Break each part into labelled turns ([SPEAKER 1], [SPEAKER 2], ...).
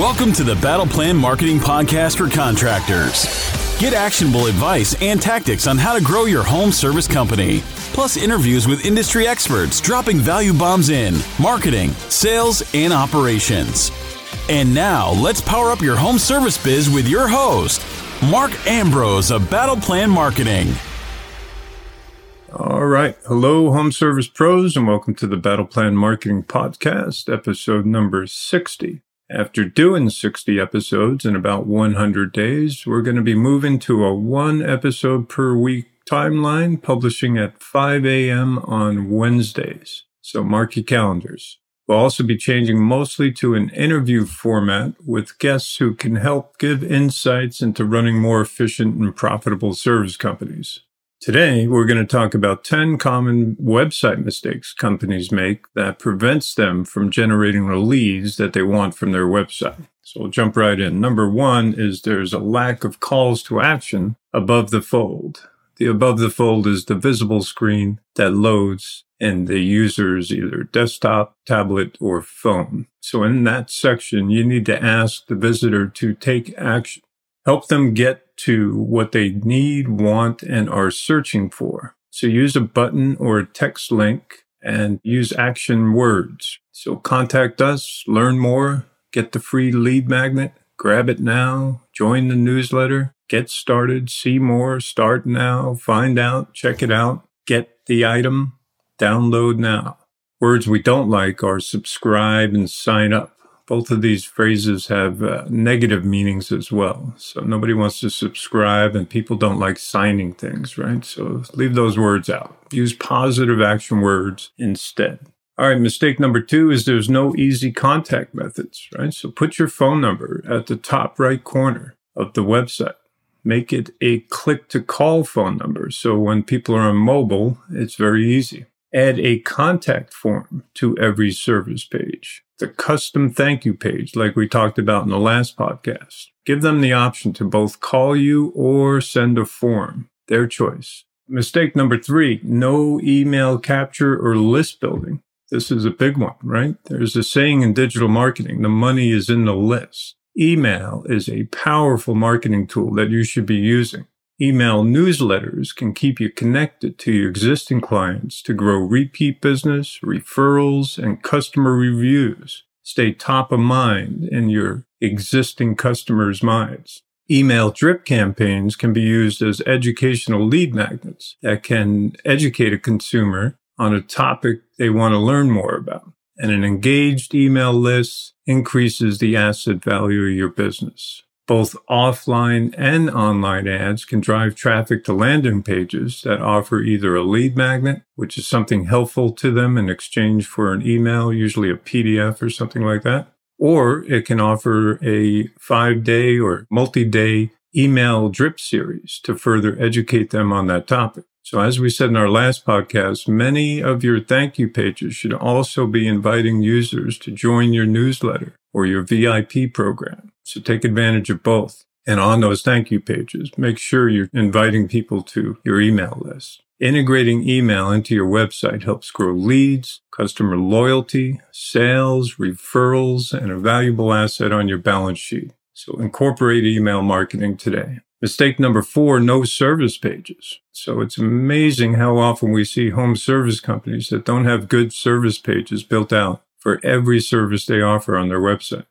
[SPEAKER 1] Welcome to the Battle Plan Marketing Podcast for contractors. Get actionable advice and tactics on how to grow your home service company, plus interviews with industry experts dropping value bombs in marketing, sales, and operations. And now, let's power up your home service biz with your host, Mark Ambrose of Battle Plan Marketing.
[SPEAKER 2] All right. Hello, home service pros, and welcome to the Battle Plan Marketing Podcast, episode number 60. After doing 60 episodes in about 100 days, we're going to be moving to a one episode per week timeline, publishing at 5 a.m. on Wednesdays. So mark your calendars. We'll also be changing mostly to an interview format with guests who can help give insights into running more efficient and profitable service companies. Today, we're going to talk about 10 common website mistakes companies make that prevents them from generating the leads that they want from their website. So we'll jump right in. Number one is there's a lack of calls to action above the fold. The above the fold is the visible screen that loads in the user's either desktop, tablet, or phone. So in that section, you need to ask the visitor to take action. Help them get to what they need, want, and are searching for. So use a button or a text link and use action words. So contact us, learn more, get the free lead magnet, grab it now, join the newsletter, get started, see more, start now, find out, check it out, get the item, download now. Words we don't like are subscribe and sign up both of these phrases have uh, negative meanings as well. So nobody wants to subscribe and people don't like signing things, right? So leave those words out. Use positive action words instead. All right, mistake number two is there's no easy contact methods, right? So put your phone number at the top right corner of the website. Make it a click to call phone number. So when people are on mobile, it's very easy. Add a contact form to every service page the custom thank you page, like we talked about in the last podcast. Give them the option to both call you or send a form, their choice. Mistake number three, no email capture or list building. This is a big one, right? There's a saying in digital marketing, the money is in the list. Email is a powerful marketing tool that you should be using. Email newsletters can keep you connected to your existing clients to grow repeat business, referrals, and customer reviews. Stay top of mind in your existing customers' minds. Email drip campaigns can be used as educational lead magnets that can educate a consumer on a topic they want to learn more about. And an engaged email list increases the asset value of your business. Both offline and online ads can drive traffic to landing pages that offer either a lead magnet, which is something helpful to them in exchange for an email, usually a PDF or something like that, or it can offer a five day or multi day email drip series to further educate them on that topic. So as we said in our last podcast, many of your thank you pages should also be inviting users to join your newsletter or your VIP program. So take advantage of both. And on those thank you pages, make sure you're inviting people to your email list. Integrating email into your website helps grow leads, customer loyalty, sales, referrals, and a valuable asset on your balance sheet. So incorporate email marketing today. Mistake number four, no service pages. So it's amazing how often we see home service companies that don't have good service pages built out for every service they offer on their website.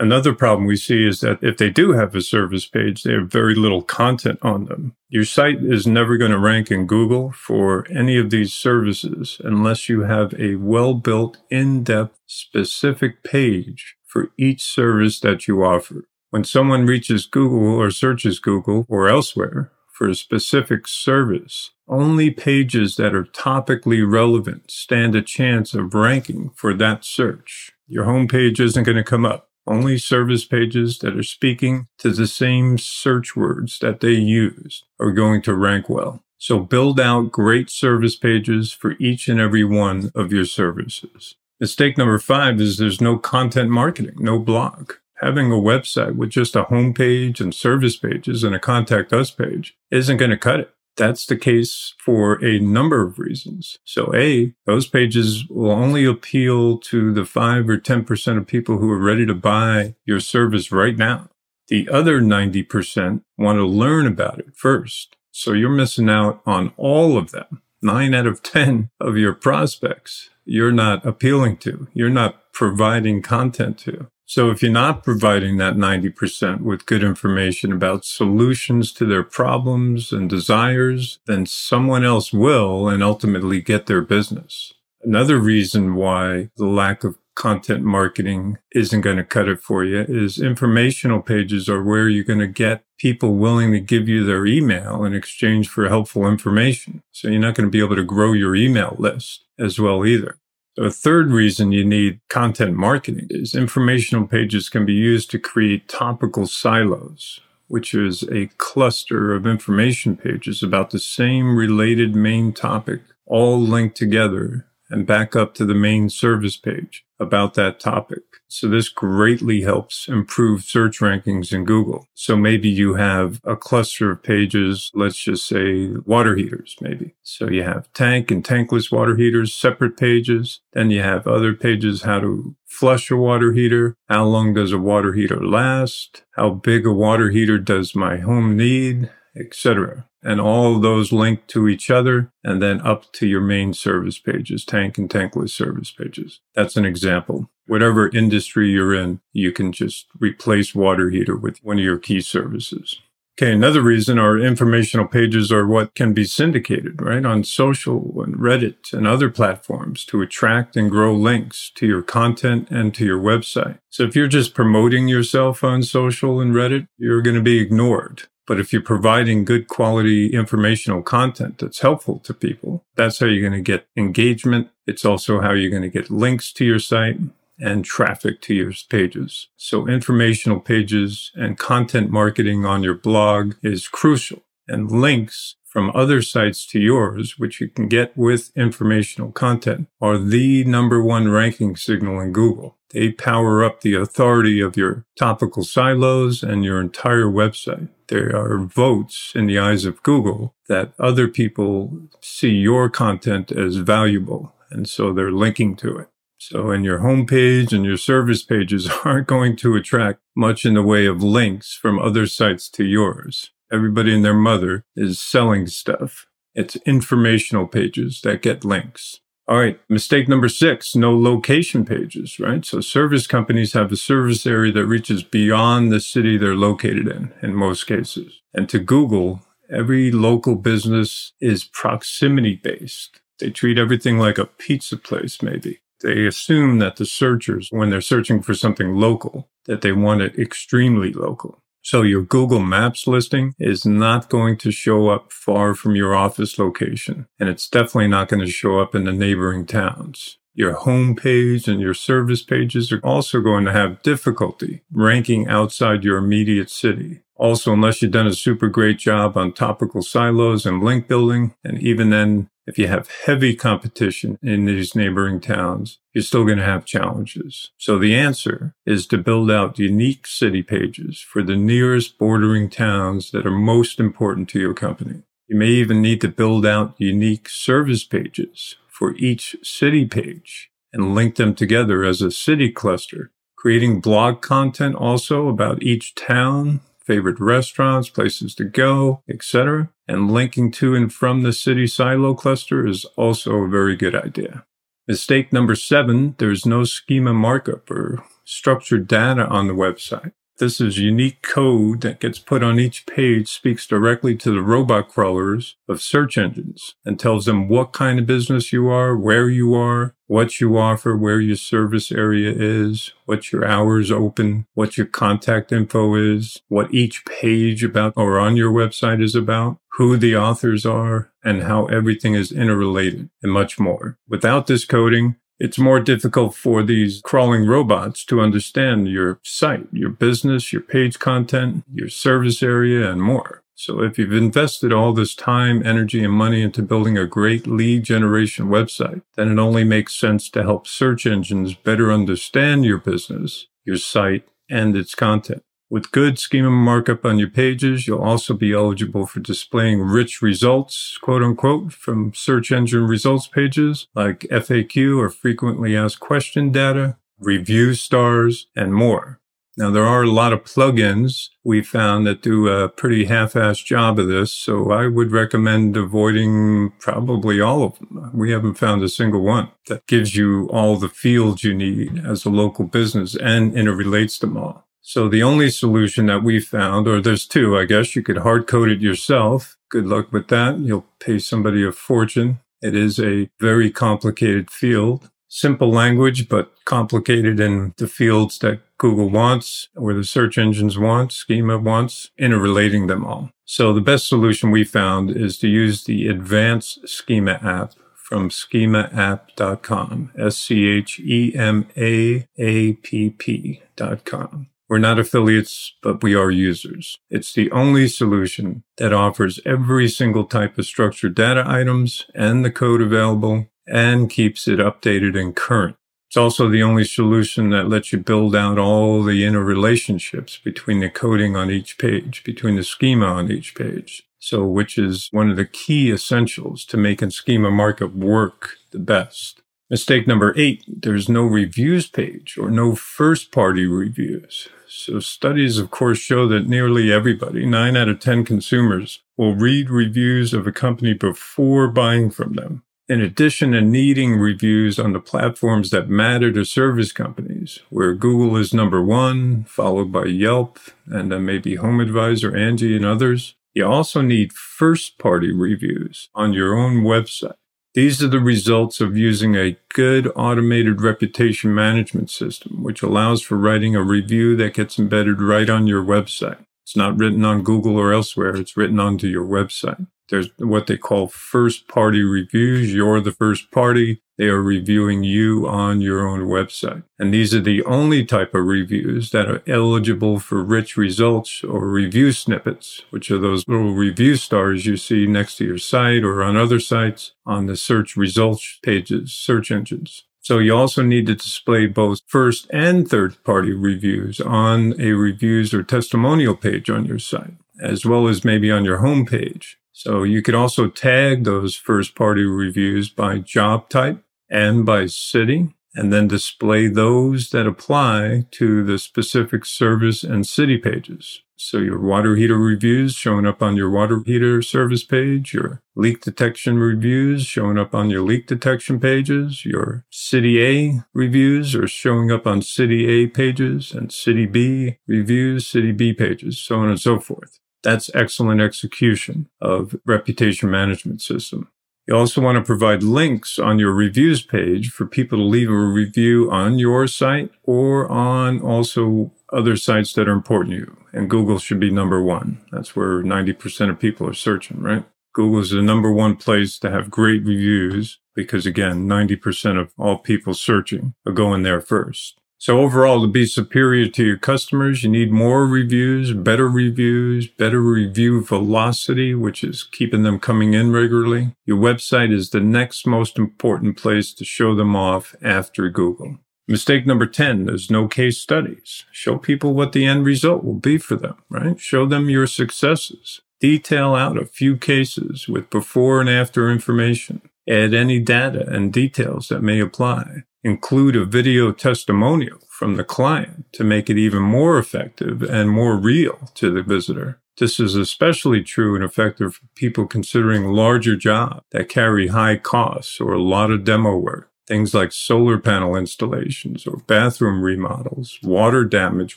[SPEAKER 2] Another problem we see is that if they do have a service page, they have very little content on them. Your site is never going to rank in Google for any of these services unless you have a well built, in depth, specific page for each service that you offer. When someone reaches Google or searches Google or elsewhere for a specific service, only pages that are topically relevant stand a chance of ranking for that search. Your homepage isn't going to come up. Only service pages that are speaking to the same search words that they use are going to rank well. So build out great service pages for each and every one of your services. Mistake number five is there's no content marketing, no blog. Having a website with just a homepage and service pages and a contact us page isn't going to cut it. That's the case for a number of reasons. So A, those pages will only appeal to the five or 10% of people who are ready to buy your service right now. The other 90% want to learn about it first. So you're missing out on all of them. Nine out of 10 of your prospects you're not appealing to. You're not providing content to. So if you're not providing that 90% with good information about solutions to their problems and desires, then someone else will and ultimately get their business. Another reason why the lack of content marketing isn't going to cut it for you is informational pages are where you're going to get people willing to give you their email in exchange for helpful information. So you're not going to be able to grow your email list as well either. A third reason you need content marketing is informational pages can be used to create topical silos, which is a cluster of information pages about the same related main topic, all linked together and back up to the main service page about that topic. So this greatly helps improve search rankings in Google. So maybe you have a cluster of pages, let's just say water heaters, maybe. So you have tank and tankless water heaters, separate pages. Then you have other pages, how to flush a water heater. How long does a water heater last? How big a water heater does my home need? Etc. And all those link to each other and then up to your main service pages, tank and tankless service pages. That's an example. Whatever industry you're in, you can just replace water heater with one of your key services. Okay, another reason our informational pages are what can be syndicated, right, on social and Reddit and other platforms to attract and grow links to your content and to your website. So if you're just promoting yourself on social and Reddit, you're going to be ignored. But if you're providing good quality informational content that's helpful to people, that's how you're going to get engagement. It's also how you're going to get links to your site and traffic to your pages. So informational pages and content marketing on your blog is crucial and links from other sites to yours, which you can get with informational content, are the number one ranking signal in Google. They power up the authority of your topical silos and your entire website. There are votes in the eyes of Google that other people see your content as valuable. And so they're linking to it. So in your homepage and your service pages aren't going to attract much in the way of links from other sites to yours everybody and their mother is selling stuff. It's informational pages that get links. All right. Mistake number six, no location pages, right? So service companies have a service area that reaches beyond the city they're located in, in most cases. And to Google, every local business is proximity based. They treat everything like a pizza place, maybe. They assume that the searchers, when they're searching for something local, that they want it extremely local. So your Google Maps listing is not going to show up far from your office location, and it's definitely not going to show up in the neighboring towns. Your home page and your service pages are also going to have difficulty ranking outside your immediate city. Also, unless you've done a super great job on topical silos and link building, and even then, if you have heavy competition in these neighboring towns, you're still going to have challenges. So the answer is to build out unique city pages for the nearest bordering towns that are most important to your company. You may even need to build out unique service pages for each city page and link them together as a city cluster. Creating blog content also about each town favorite restaurants, places to go, etc. And linking to and from the city silo cluster is also a very good idea. Mistake number seven, there's no schema markup or structured data on the website. This is unique code that gets put on each page speaks directly to the robot crawlers of search engines and tells them what kind of business you are, where you are, what you offer, where your service area is, what your hours open, what your contact info is, what each page about or on your website is about, who the authors are, and how everything is interrelated and much more. Without this coding, it's more difficult for these crawling robots to understand your site, your business, your page content, your service area, and more. So if you've invested all this time, energy, and money into building a great lead generation website, then it only makes sense to help search engines better understand your business, your site, and its content. With good schema markup on your pages, you'll also be eligible for displaying rich results, quote unquote, from search engine results pages like FAQ or frequently asked question data, review stars, and more. Now, there are a lot of plugins we found that do a pretty half-assed job of this, so I would recommend avoiding probably all of them. We haven't found a single one that gives you all the fields you need as a local business and interrelates them all. So the only solution that we found, or there's two, I guess you could hard code it yourself. Good luck with that. You'll pay somebody a fortune. It is a very complicated field. Simple language, but complicated in the fields that Google wants or the search engines want, schema wants, interrelating them all. So the best solution we found is to use the advanced schema app from schemaapp.com, S-C-H-E-M-A-A-P-P.com. We're not affiliates, but we are users. It's the only solution that offers every single type of structured data items and the code available and keeps it updated and current. It's also the only solution that lets you build out all the interrelationships between the coding on each page, between the schema on each page. So, which is one of the key essentials to making schema markup work the best. Mistake number eight, there's no reviews page or no first party reviews. So studies, of course, show that nearly everybody, nine out of 10 consumers, will read reviews of a company before buying from them. In addition to needing reviews on the platforms that matter to service companies, where Google is number one, followed by Yelp, and then maybe HomeAdvisor, Angie, and others, you also need first party reviews on your own website. These are the results of using a good automated reputation management system, which allows for writing a review that gets embedded right on your website. It's not written on Google or elsewhere. It's written onto your website. There's what they call first party reviews. You're the first party. They are reviewing you on your own website. And these are the only type of reviews that are eligible for rich results or review snippets, which are those little review stars you see next to your site or on other sites on the search results pages, search engines. So you also need to display both first and third party reviews on a reviews or testimonial page on your site, as well as maybe on your homepage. So you could also tag those first party reviews by job type and by city, and then display those that apply to the specific service and city pages. So your water heater reviews showing up on your water heater service page, your leak detection reviews showing up on your leak detection pages, your city A reviews are showing up on city A pages and city B reviews, city B pages, so on and so forth. That's excellent execution of reputation management system. You also want to provide links on your reviews page for people to leave a review on your site or on also other sites that are important to you. And Google should be number one. That's where 90% of people are searching, right? Google is the number one place to have great reviews because again, 90% of all people searching are going there first. So overall, to be superior to your customers, you need more reviews, better reviews, better review velocity, which is keeping them coming in regularly. Your website is the next most important place to show them off after Google. Mistake number 10, there's no case studies. Show people what the end result will be for them, right? Show them your successes. Detail out a few cases with before and after information. Add any data and details that may apply include a video testimonial from the client to make it even more effective and more real to the visitor. This is especially true and effective for people considering larger jobs that carry high costs or a lot of demo work. Things like solar panel installations or bathroom remodels, water damage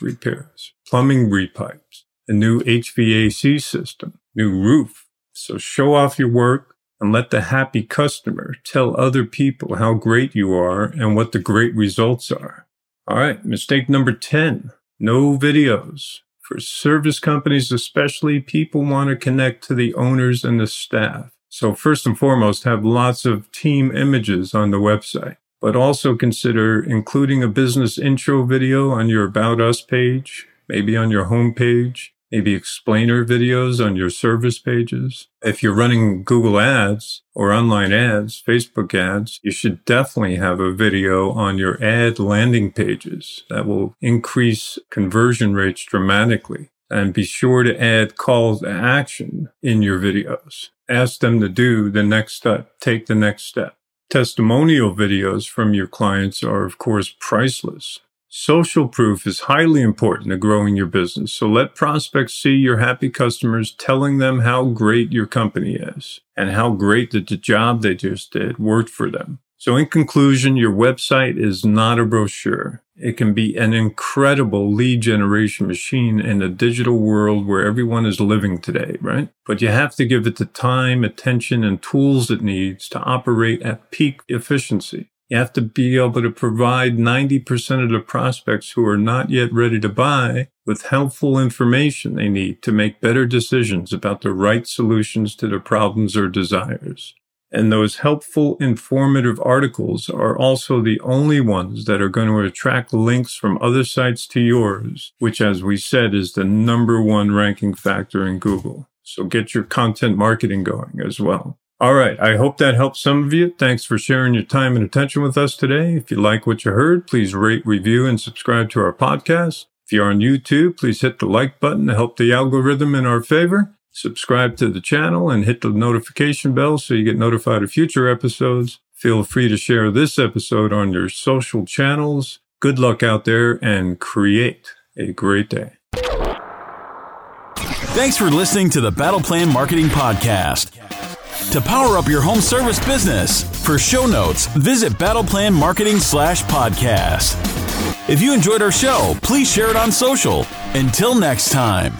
[SPEAKER 2] repairs, plumbing repipes, a new HVAC system, new roof. So show off your work, and let the happy customer tell other people how great you are and what the great results are. All right. Mistake number 10. No videos. For service companies, especially, people want to connect to the owners and the staff. So first and foremost, have lots of team images on the website, but also consider including a business intro video on your About Us page, maybe on your home page, maybe explainer videos on your service pages. If you're running Google ads or online ads, Facebook ads, you should definitely have a video on your ad landing pages that will increase conversion rates dramatically. And be sure to add calls to action in your videos. Ask them to do the next step, take the next step. Testimonial videos from your clients are, of course, priceless. Social proof is highly important to growing your business. So let prospects see your happy customers telling them how great your company is and how great that the job they just did worked for them. So in conclusion, your website is not a brochure. It can be an incredible lead generation machine in a digital world where everyone is living today, right? But you have to give it the time, attention, and tools it needs to operate at peak efficiency. You have to be able to provide 90% of the prospects who are not yet ready to buy with helpful information they need to make better decisions about the right solutions to their problems or desires. And those helpful, informative articles are also the only ones that are going to attract links from other sites to yours, which, as we said, is the number one ranking factor in Google. So get your content marketing going as well. All right. I hope that helps some of you. Thanks for sharing your time and attention with us today. If you like what you heard, please rate, review, and subscribe to our podcast. If you're on YouTube, please hit the like button to help the algorithm in our favor. Subscribe to the channel and hit the notification bell so you get notified of future episodes. Feel free to share this episode on your social channels. Good luck out there and create a great day.
[SPEAKER 1] Thanks for listening to the Battle Plan Marketing Podcast to power up your home service business. For show notes, visit Battleplan Marketing slash podcast. If you enjoyed our show, please share it on social. Until next time.